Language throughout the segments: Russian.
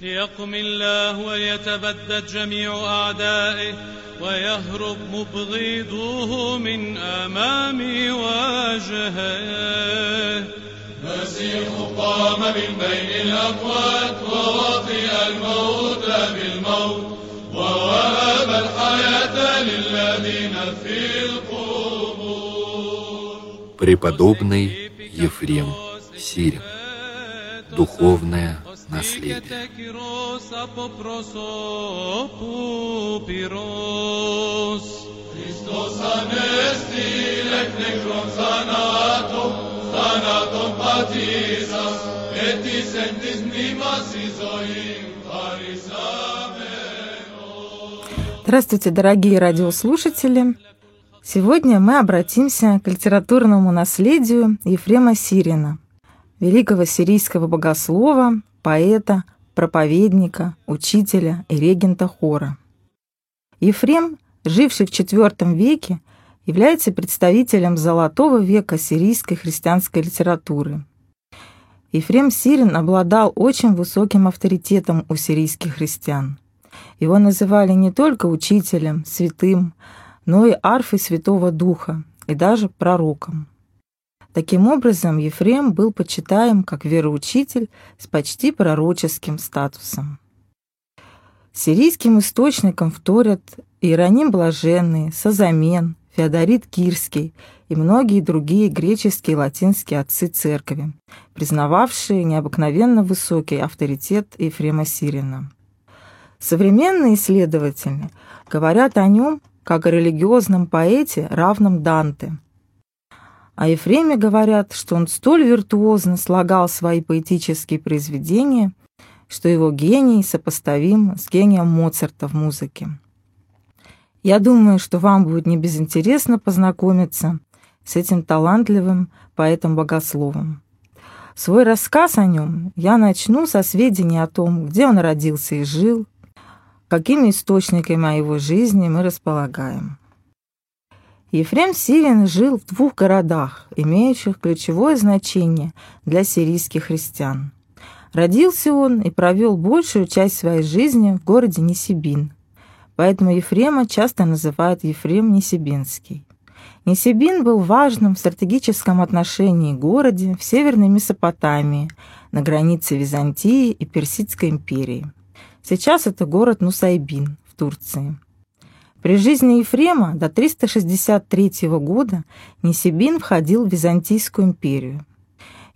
ليقم الله ويتبدد جميع أعدائه ويهرب مبغضوه من أمام وجهه المسيح قام من بين الأموات ووطئ الموت بالموت ووهب الحياة للذين في القبور Преподобный Ефрем Сирин. Духовное наследие. Χριστός Ανέστη εκ νεκρών θανάτων, θανάτων πατήσας, ετής εν της μνήμας η ζωή Здравствуйте, дорогие радиослушатели! Сегодня мы обратимся к литературному наследию Ефрема Сирина, великого сирийского богослова, поэта, проповедника, учителя и регента хора. Ефрем, живший в IV веке, является представителем золотого века сирийской христианской литературы. Ефрем Сирин обладал очень высоким авторитетом у сирийских христиан. Его называли не только учителем, святым, но и арфой Святого Духа и даже пророком. Таким образом, Ефрем был почитаем как вероучитель с почти пророческим статусом. Сирийским источникам вторят Иероним Блаженный, Сазамен, Феодорит Кирский и многие другие греческие и латинские отцы церкви, признававшие необыкновенно высокий авторитет Ефрема Сирина. Современные исследователи говорят о нем как о религиозном поэте, равном Данте. О Ефреме говорят, что он столь виртуозно слагал свои поэтические произведения, что его гений сопоставим с гением Моцарта в музыке. Я думаю, что вам будет не безинтересно познакомиться с этим талантливым поэтом-богословом. Свой рассказ о нем я начну со сведений о том, где он родился и жил, какими источниками о его жизни мы располагаем. Ефрем Сирин жил в двух городах, имеющих ключевое значение для сирийских христиан. Родился он и провел большую часть своей жизни в городе Несибин, поэтому Ефрема часто называют Ефрем Несибинский. Несибин был важным в стратегическом отношении городе в Северной Месопотамии, на границе Византии и Персидской империи. Сейчас это город Нусайбин в Турции. При жизни Ефрема до 363 года Несибин входил в Византийскую империю.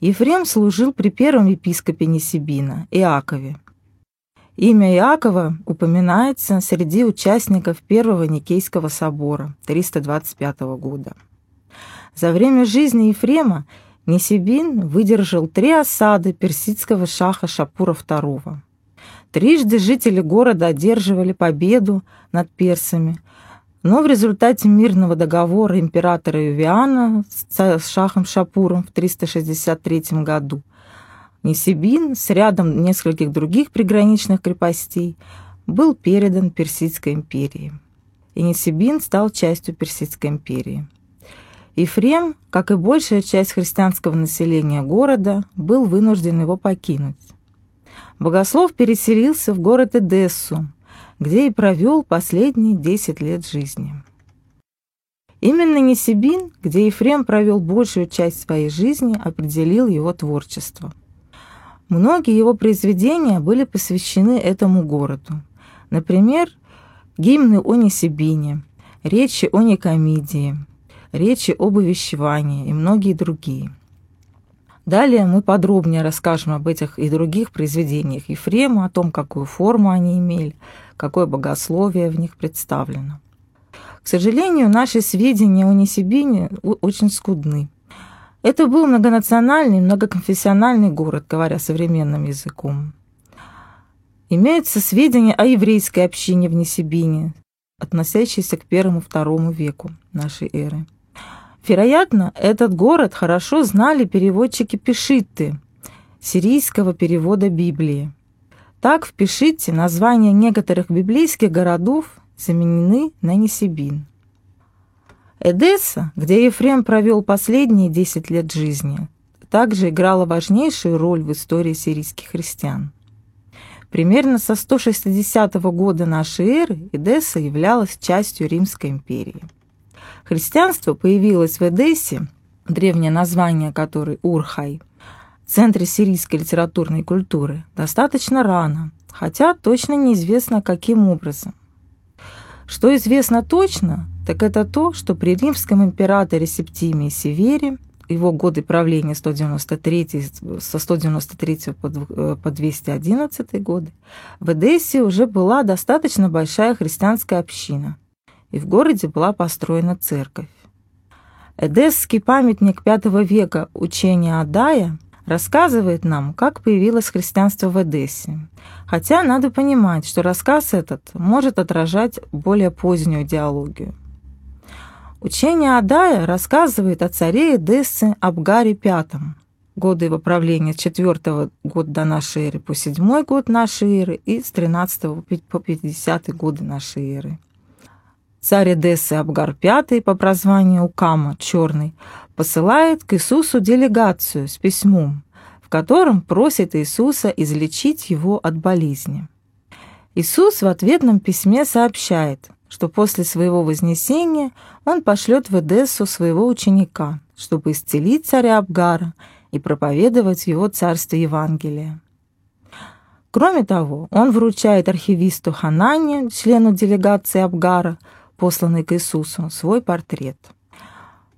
Ефрем служил при первом епископе Несибина, Иакове. Имя Иакова упоминается среди участников Первого Никейского собора 325 года. За время жизни Ефрема Несибин выдержал три осады персидского шаха Шапура II. Трижды жители города одерживали победу над персами, но в результате мирного договора императора Ювиана с шахом Шапуром в 363 году Несибин с рядом нескольких других приграничных крепостей был передан Персидской империи. И Несибин стал частью Персидской империи. Ефрем, как и большая часть христианского населения города, был вынужден его покинуть. Богослов переселился в город Эдессу, где и провел последние 10 лет жизни. Именно Несибин, где Ефрем провел большую часть своей жизни, определил его творчество. Многие его произведения были посвящены этому городу. Например, гимны о Несибине, речи о Никомидии, речи об увещевании и многие другие – Далее мы подробнее расскажем об этих и других произведениях Ефрема, о том, какую форму они имели, какое богословие в них представлено. К сожалению, наши сведения о Несибине очень скудны. Это был многонациональный, многоконфессиональный город, говоря современным языком. Имеются сведения о еврейской общине в Несибине, относящиеся к первому-второму веку нашей эры. Вероятно, этот город хорошо знали переводчики Пешитты, сирийского перевода Библии. Так в Пешитте названия некоторых библейских городов заменены на Несибин. Эдесса, где Ефрем провел последние 10 лет жизни, также играла важнейшую роль в истории сирийских христиан. Примерно со 160 года нашей эры Эдесса являлась частью Римской империи. Христианство появилось в Эдессе, древнее название которой Урхай, центре сирийской литературной культуры, достаточно рано, хотя точно неизвестно, каким образом. Что известно точно, так это то, что при римском императоре Септимии Севере его годы правления 193, со 193 по, по 211 годы, в Эдессе уже была достаточно большая христианская община, и в городе была построена церковь. Эдесский памятник V века учения Адая рассказывает нам, как появилось христианство в Эдессе. Хотя надо понимать, что рассказ этот может отражать более позднюю идеологию. Учение Адая рассказывает о царе Эдессы Абгаре V, годы его правления с 4 года до нашей эры по 7 год нашей эры и с 13 по 50 годы нашей эры. Царь Эдессы Абгар V по прозванию Укама Черный посылает к Иисусу делегацию с письмом, в котором просит Иисуса излечить его от болезни. Иисус в ответном письме сообщает – что после своего вознесения он пошлет в Эдессу своего ученика, чтобы исцелить царя Абгара и проповедовать его царстве Евангелия. Кроме того, он вручает архивисту Ханане, члену делегации Абгара, посланный к Иисусу, свой портрет.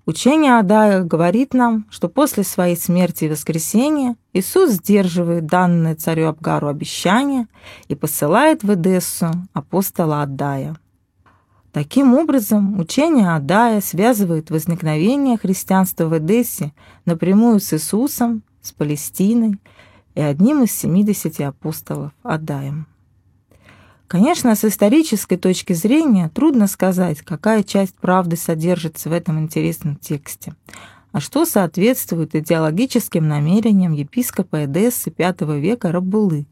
Учение Адая говорит нам, что после своей смерти и воскресения Иисус сдерживает данное царю Абгару обещание и посылает в Эдессу апостола Адая. Таким образом, учение Адая связывает возникновение христианства в Эдессе напрямую с Иисусом, с Палестиной и одним из 70 апостолов Адаем. Конечно, с исторической точки зрения трудно сказать, какая часть правды содержится в этом интересном тексте, а что соответствует идеологическим намерениям епископа Эдессы V века Рабулы,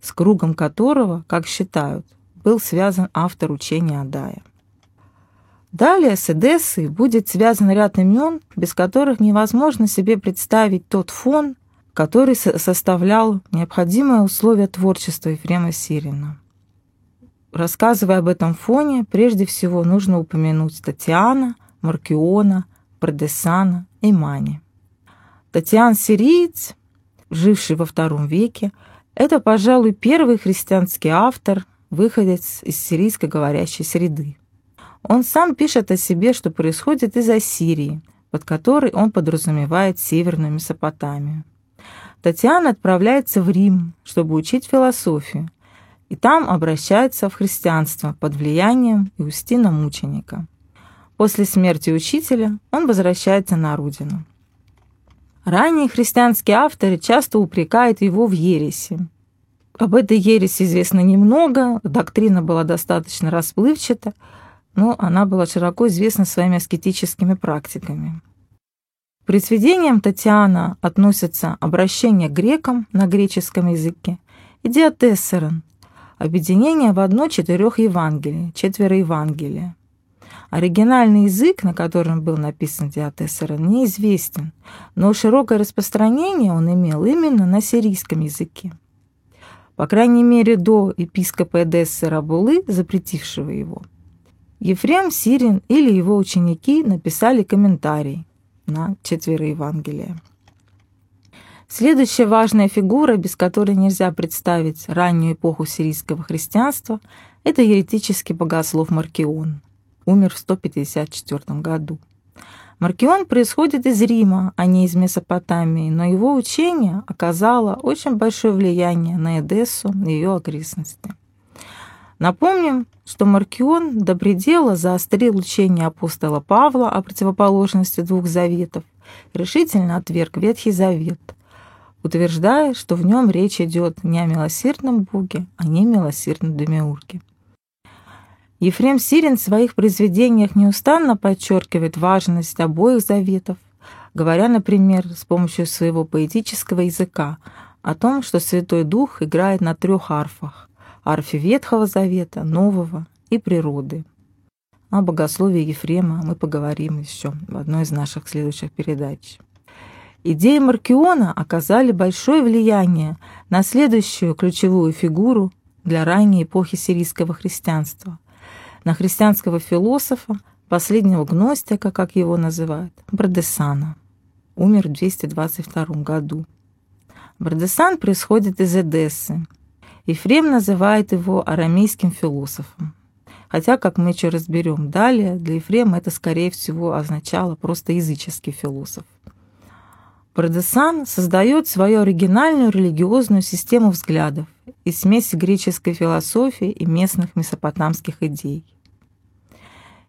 с кругом которого, как считают, был связан автор учения Адая. Далее с Эдессой будет связан ряд имен, без которых невозможно себе представить тот фон, который составлял необходимое условие творчества Ефрема Сирина. Рассказывая об этом фоне, прежде всего нужно упомянуть Татьяна, Маркиона, Продесана и Мани. Татьян Сириец, живший во втором веке, это, пожалуй, первый христианский автор, выходец из сирийско говорящей среды. Он сам пишет о себе, что происходит из Ассирии, под которой он подразумевает Северную Месопотамию. Татьяна отправляется в Рим, чтобы учить философию, и там обращается в христианство под влиянием Иустина Мученика. После смерти учителя он возвращается на родину. Ранние христианские авторы часто упрекают его в ереси. Об этой ереси известно немного, доктрина была достаточно расплывчата, но она была широко известна своими аскетическими практиками. К произведениям Татьяна относятся обращение к грекам на греческом языке и диатессерон, объединение в одно четырех Евангелий, четверо Евангелия. Оригинальный язык, на котором был написан диатессерон, неизвестен, но широкое распространение он имел именно на сирийском языке. По крайней мере, до епископа Эдессера Булы, запретившего его – Ефрем Сирин или его ученики написали комментарий на четверо Евангелия. Следующая важная фигура, без которой нельзя представить раннюю эпоху сирийского христианства, это еретический богослов Маркион. Умер в 154 году. Маркион происходит из Рима, а не из Месопотамии, но его учение оказало очень большое влияние на Эдессу и ее окрестности. Напомним, что Маркион до предела заострил учение апостола Павла о противоположности двух заветов, решительно отверг Ветхий Завет, утверждая, что в нем речь идет не о милосердном Боге, а не милосердном Демиурге. Ефрем Сирин в своих произведениях неустанно подчеркивает важность обоих заветов, говоря, например, с помощью своего поэтического языка о том, что Святой Дух играет на трех арфах арфе Ветхого Завета, Нового и природы. О богословии Ефрема мы поговорим еще в одной из наших следующих передач. Идеи Маркиона оказали большое влияние на следующую ключевую фигуру для ранней эпохи сирийского христианства, на христианского философа, последнего гностика, как его называют, Бардесана. Умер в 222 году. Бардесан происходит из Эдессы. Ефрем называет его арамейским философом. Хотя, как мы еще разберем далее, для Ефрема это, скорее всего, означало просто языческий философ. Бардесан создает свою оригинальную религиозную систему взглядов и смесь греческой философии и местных месопотамских идей.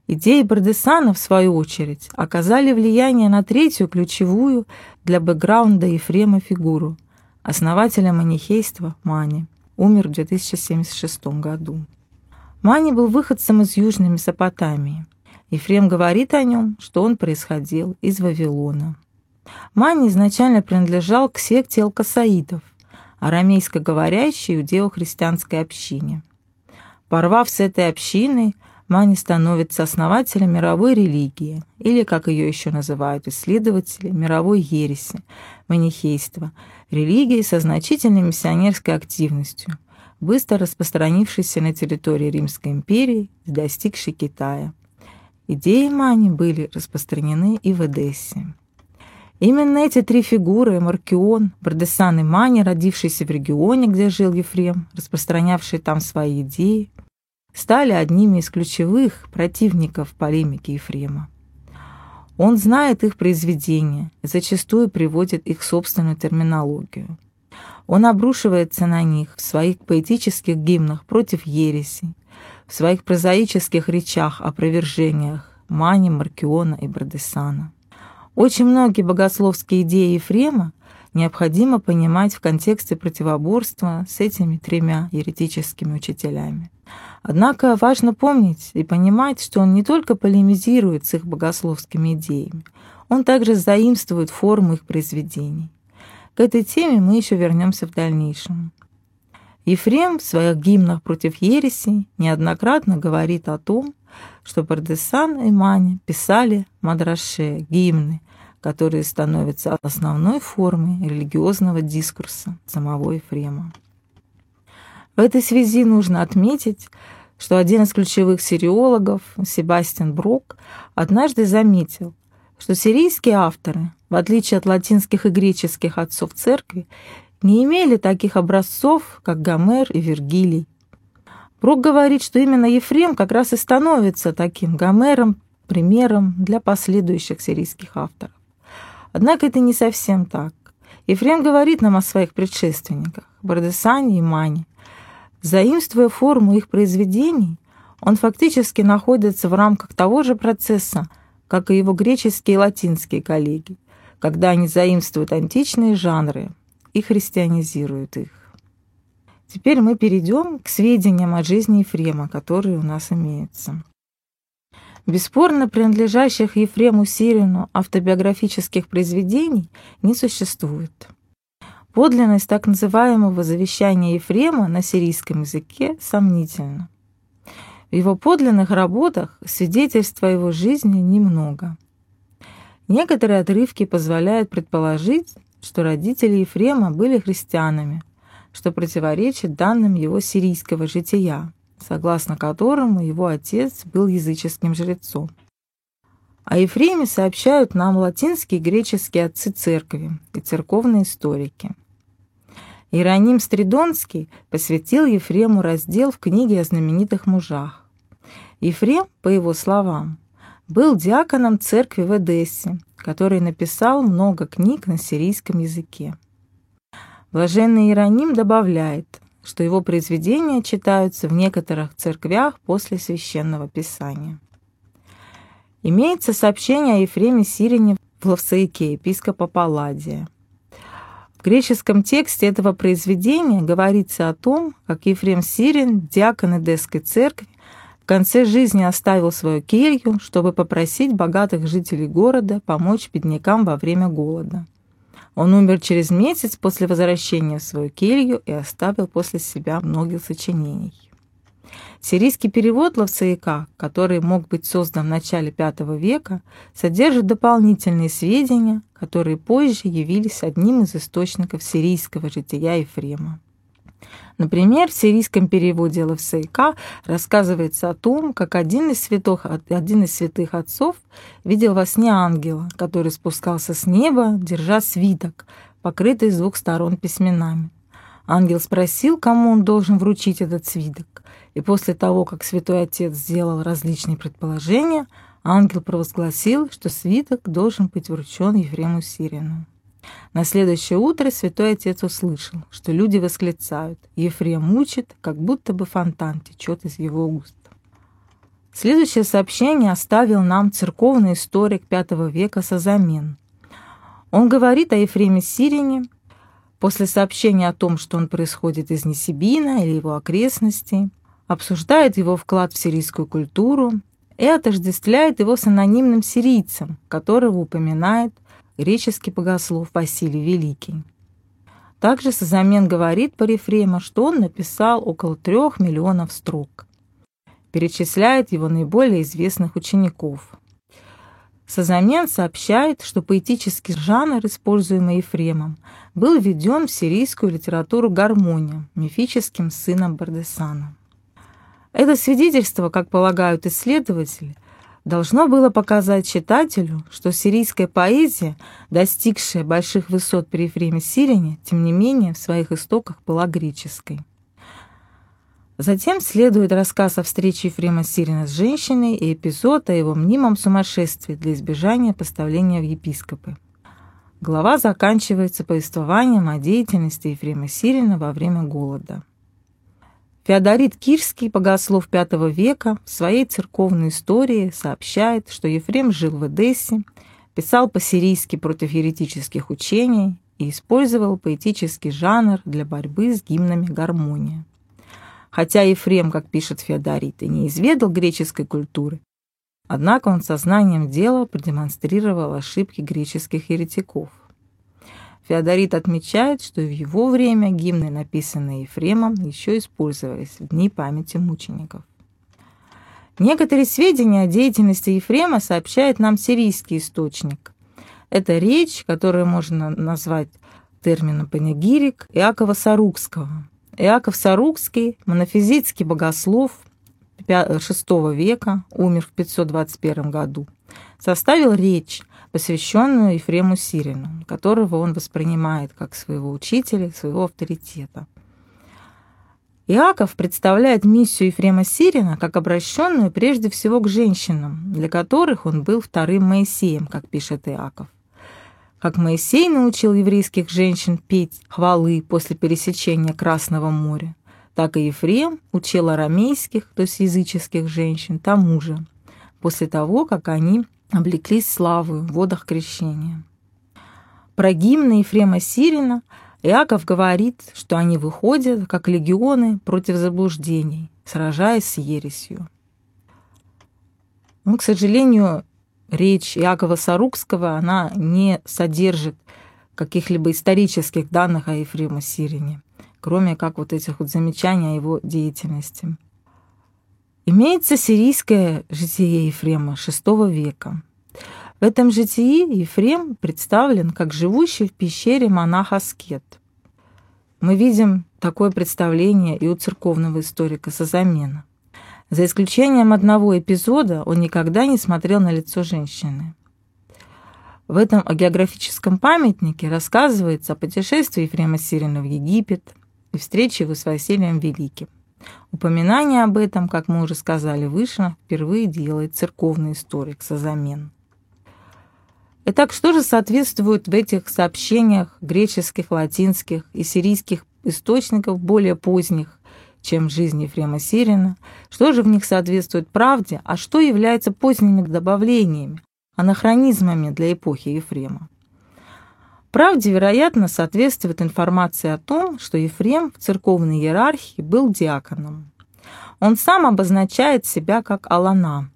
Идеи Бардесана, в свою очередь, оказали влияние на третью ключевую для бэкграунда Ефрема фигуру – основателя манихейства Мани, умер в 2076 году. Мани был выходцем из Южной Месопотамии. Ефрем говорит о нем, что он происходил из Вавилона. Мани изначально принадлежал к секте алкасаидов, арамейско говорящей иудео-христианской общине. Порвав с этой общиной, Мани становится основателем мировой религии, или, как ее еще называют исследователи, мировой ереси, манихейства, религии со значительной миссионерской активностью, быстро распространившейся на территории Римской империи и достигшей Китая. Идеи Мани были распространены и в Эдессе. Именно эти три фигуры – Маркион, Бардесан и Мани, родившиеся в регионе, где жил Ефрем, распространявшие там свои идеи, стали одними из ключевых противников полемики Ефрема. Он знает их произведения и зачастую приводит их собственную терминологию. Он обрушивается на них в своих поэтических гимнах против ереси, в своих прозаических речах о провержениях Мани, Маркиона и Бардесана. Очень многие богословские идеи Ефрема необходимо понимать в контексте противоборства с этими тремя еретическими учителями. Однако важно помнить и понимать, что он не только полемизирует с их богословскими идеями, он также заимствует форму их произведений. К этой теме мы еще вернемся в дальнейшем. Ефрем в своих гимнах против ереси неоднократно говорит о том, что Бардесан и Мани писали мадраше, гимны, которые становятся основной формой религиозного дискурса самого Ефрема. В этой связи нужно отметить, что один из ключевых сириологов, Себастьян Брок, однажды заметил, что сирийские авторы, в отличие от латинских и греческих отцов церкви, не имели таких образцов, как Гомер и Вергилий. Брок говорит, что именно Ефрем как раз и становится таким Гомером, примером для последующих сирийских авторов. Однако это не совсем так. Ефрем говорит нам о своих предшественниках, Бардесане и Мане. Заимствуя форму их произведений, он фактически находится в рамках того же процесса, как и его греческие и латинские коллеги, когда они заимствуют античные жанры и христианизируют их. Теперь мы перейдем к сведениям о жизни Ефрема, которые у нас имеются. Бесспорно принадлежащих Ефрему Сирину автобиографических произведений не существует. Подлинность так называемого завещания Ефрема на сирийском языке сомнительна. В его подлинных работах свидетельства его жизни немного. Некоторые отрывки позволяют предположить, что родители Ефрема были христианами, что противоречит данным его сирийского жития, согласно которому его отец был языческим жрецом. О Ефреме сообщают нам латинские и греческие отцы церкви и церковные историки. Иероним Стридонский посвятил Ефрему раздел в книге о знаменитых мужах. Ефрем, по его словам, был диаконом церкви в Эдессе, который написал много книг на сирийском языке. Блаженный Иероним добавляет, что его произведения читаются в некоторых церквях после священного писания. Имеется сообщение о Ефреме Сирине в Лавсаике, епископа Палладия. В греческом тексте этого произведения говорится о том, как Ефрем Сирин, диакон Эдесской церкви, в конце жизни оставил свою келью, чтобы попросить богатых жителей города помочь беднякам во время голода. Он умер через месяц после возвращения в свою келью и оставил после себя многих сочинений. Сирийский перевод Лавсаяка, который мог быть создан в начале V века, содержит дополнительные сведения, которые позже явились одним из источников сирийского жития Ефрема. Например, в сирийском переводе Лавсейка рассказывается о том, как один из, святых, один из святых отцов видел во сне ангела, который спускался с неба, держа свиток, покрытый с двух сторон письменами. Ангел спросил, кому он должен вручить этот свиток, и после того, как святой отец сделал различные предположения, ангел провозгласил, что свиток должен быть вручен Ефрему Сирину. На следующее утро святой отец услышал, что люди восклицают, Ефрем мучит, как будто бы фонтан течет из его уст. Следующее сообщение оставил нам церковный историк V века Сазамен. Он говорит о Ефреме Сирине после сообщения о том, что он происходит из Несибина или его окрестностей, обсуждает его вклад в сирийскую культуру и отождествляет его с анонимным сирийцем, которого упоминает греческий богослов Василий Великий. Также Сазамен говорит по Ефрема, что он написал около трех миллионов строк. Перечисляет его наиболее известных учеников. Сазамен сообщает, что поэтический жанр, используемый Ефремом, был введен в сирийскую литературу гармония, мифическим сыном Бардесана. Это свидетельство, как полагают исследователи – должно было показать читателю, что сирийская поэзия, достигшая больших высот при Ефреме Сирине, тем не менее в своих истоках была греческой. Затем следует рассказ о встрече Ефрема Сирина с женщиной и эпизод о его мнимом сумасшествии для избежания поставления в епископы. Глава заканчивается повествованием о деятельности Ефрема Сирина во время голода. Феодорит Кирский, богослов V века, в своей церковной истории сообщает, что Ефрем жил в Эдессе, писал по-сирийски против еретических учений и использовал поэтический жанр для борьбы с гимнами гармония. Хотя Ефрем, как пишет Феодорит, и не изведал греческой культуры, однако он сознанием дела продемонстрировал ошибки греческих еретиков. Феодорит отмечает, что в его время гимны, написанные Ефремом, еще использовались в дни памяти мучеников. Некоторые сведения о деятельности Ефрема сообщает нам сирийский источник. Это речь, которую можно назвать термином панегирик Иакова Сарукского. Иаков Сарукский, монофизитский богослов VI века, умер в 521 году, составил речь, посвященную Ефрему Сирину, которого он воспринимает как своего учителя, своего авторитета. Иаков представляет миссию Ефрема Сирина как обращенную прежде всего к женщинам, для которых он был вторым Моисеем, как пишет Иаков. Как Моисей научил еврейских женщин петь хвалы после пересечения Красного моря, так и Ефрем учил арамейских, то есть языческих женщин, тому же, после того, как они облеклись славою в водах крещения. Про гимны Ефрема Сирина Иаков говорит, что они выходят, как легионы, против заблуждений, сражаясь с ересью. Но, к сожалению, речь Иакова Сарукского, она не содержит каких-либо исторических данных о Ефрема Сирине, кроме как вот этих вот замечаний о его деятельности. Имеется сирийское житие Ефрема VI века. В этом житии Ефрем представлен как живущий в пещере монах-аскет. Мы видим такое представление и у церковного историка Сазамена. За исключением одного эпизода он никогда не смотрел на лицо женщины. В этом географическом памятнике рассказывается о путешествии Ефрема Сирина в Египет и встрече его с Василием Великим. Упоминание об этом, как мы уже сказали выше, впервые делает церковный историк Сазамен. Итак, что же соответствует в этих сообщениях греческих, латинских и сирийских источников более поздних, чем жизнь Ефрема Сирина? Что же в них соответствует правде, а что является поздними добавлениями, анахронизмами для эпохи Ефрема? Правде, вероятно, соответствует информация о том, что Ефрем в церковной иерархии был диаконом. Он сам обозначает себя как Алана,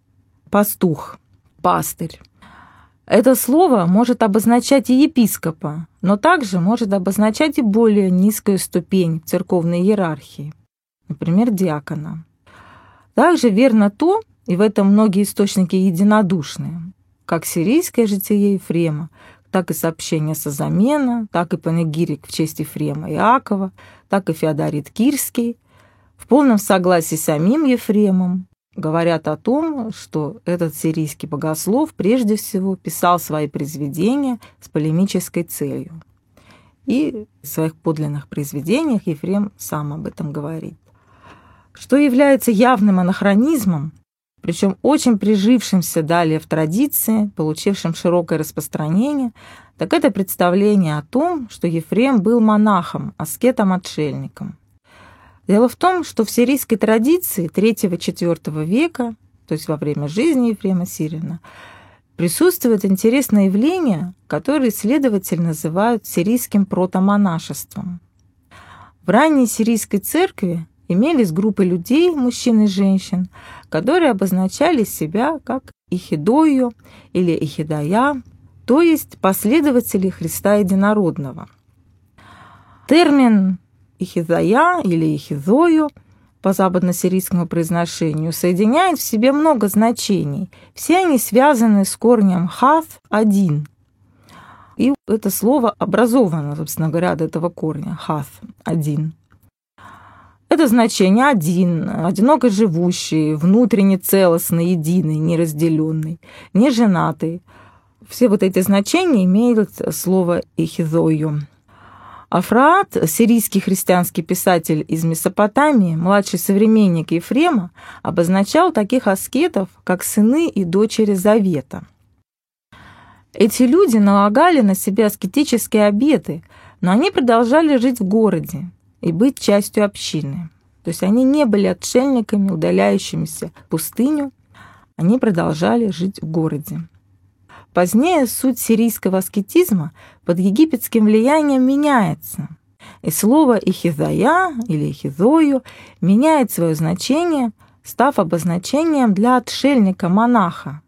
пастух, пастырь. Это слово может обозначать и епископа, но также может обозначать и более низкую ступень церковной иерархии, например, диакона. Также верно то, и в этом многие источники единодушные, как сирийское житие Ефрема, так и сообщение Созамена, так и панегирик в честь Ефрема Иакова, так и Феодорит Кирский, в полном согласии с самим Ефремом, говорят о том, что этот сирийский богослов прежде всего писал свои произведения с полемической целью. И в своих подлинных произведениях Ефрем сам об этом говорит. Что является явным анахронизмом, причем очень прижившимся далее в традиции, получившим широкое распространение, так это представление о том, что Ефрем был монахом, аскетом-отшельником. Дело в том, что в сирийской традиции III-IV века, то есть во время жизни Ефрема Сирина, присутствует интересное явление, которое исследователи называют сирийским протомонашеством. В ранней сирийской церкви имелись группы людей, мужчин и женщин, которые обозначали себя как Ихидою или Ихидая, то есть последователи Христа Единородного. Термин Ихидая или Ихизою по западно-сирийскому произношению соединяет в себе много значений. Все они связаны с корнем «хав» – «один». И это слово образовано, собственно говоря, от этого корня «хав» – «один». Это значение один, одиноко живущий, внутренне целостный, единый, неразделенный, неженатый. Все вот эти значения имеют слово «ихизою». Афраат, сирийский христианский писатель из Месопотамии, младший современник Ефрема, обозначал таких аскетов, как сыны и дочери Завета. Эти люди налагали на себя аскетические обеты, но они продолжали жить в городе, и быть частью общины. То есть они не были отшельниками, удаляющимися в пустыню, они продолжали жить в городе. Позднее суть сирийского аскетизма под египетским влиянием меняется, и слово «ихизая» или «ихизою» меняет свое значение, став обозначением для отшельника-монаха,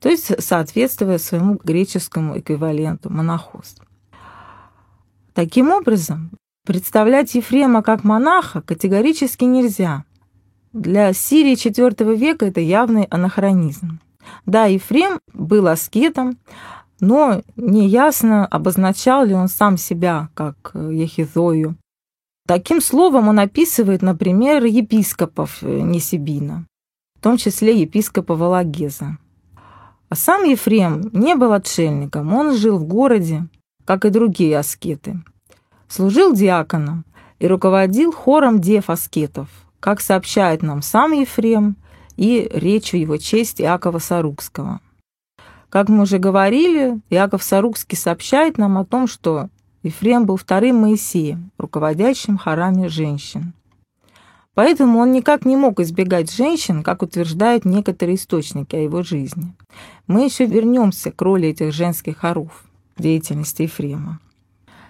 то есть соответствуя своему греческому эквиваленту монахос. Таким образом, Представлять Ефрема как монаха категорически нельзя. Для Сирии IV века это явный анахронизм. Да, Ефрем был аскетом, но неясно, обозначал ли он сам себя как Ехизою. Таким словом он описывает, например, епископов Несибина, в том числе епископа Валагеза. А сам Ефрем не был отшельником, он жил в городе, как и другие аскеты служил диаконом и руководил хором дев-аскетов, как сообщает нам сам Ефрем и речью его честь Иакова Сарукского. Как мы уже говорили, Иаков Сарукский сообщает нам о том, что Ефрем был вторым Моисеем, руководящим хорами женщин. Поэтому он никак не мог избегать женщин, как утверждают некоторые источники о его жизни. Мы еще вернемся к роли этих женских хоров в деятельности Ефрема.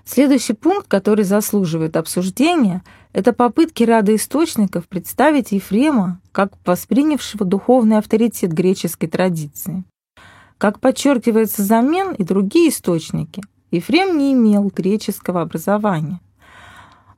Следующий пункт, который заслуживает обсуждения, это попытки ряда источников представить Ефрема как воспринявшего духовный авторитет греческой традиции. Как подчеркивается замен и другие источники, Ефрем не имел греческого образования.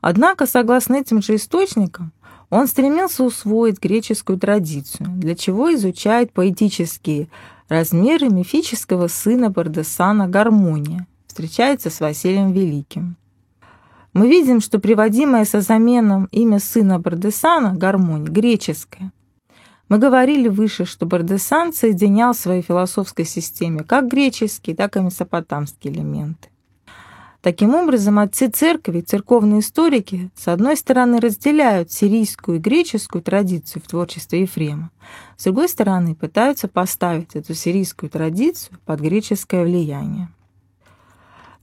Однако, согласно этим же источникам, он стремился усвоить греческую традицию, для чего изучает поэтические размеры мифического сына Бардесана Гармония, встречается с Василием Великим. Мы видим, что приводимое со заменом имя сына Бардесана гармония греческое. Мы говорили выше, что Бардесан соединял в своей философской системе как греческие, так и месопотамские элементы. Таким образом, отцы церкви, церковные историки, с одной стороны, разделяют сирийскую и греческую традицию в творчестве Ефрема, с другой стороны, пытаются поставить эту сирийскую традицию под греческое влияние.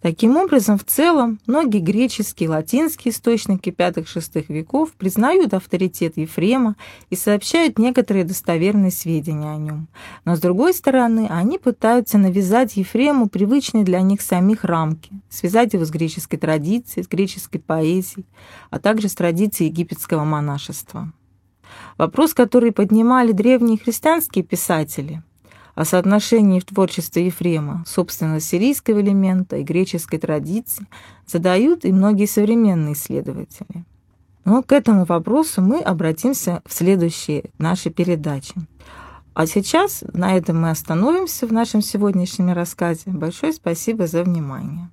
Таким образом, в целом, многие греческие и латинские источники V-VI веков признают авторитет Ефрема и сообщают некоторые достоверные сведения о нем. Но, с другой стороны, они пытаются навязать Ефрему привычные для них самих рамки, связать его с греческой традицией, с греческой поэзией, а также с традицией египетского монашества. Вопрос, который поднимали древние христианские писатели – о соотношении в творчестве Ефрема, собственно, сирийского элемента и греческой традиции задают и многие современные исследователи. Но к этому вопросу мы обратимся в следующей нашей передаче. А сейчас на этом мы остановимся в нашем сегодняшнем рассказе. Большое спасибо за внимание.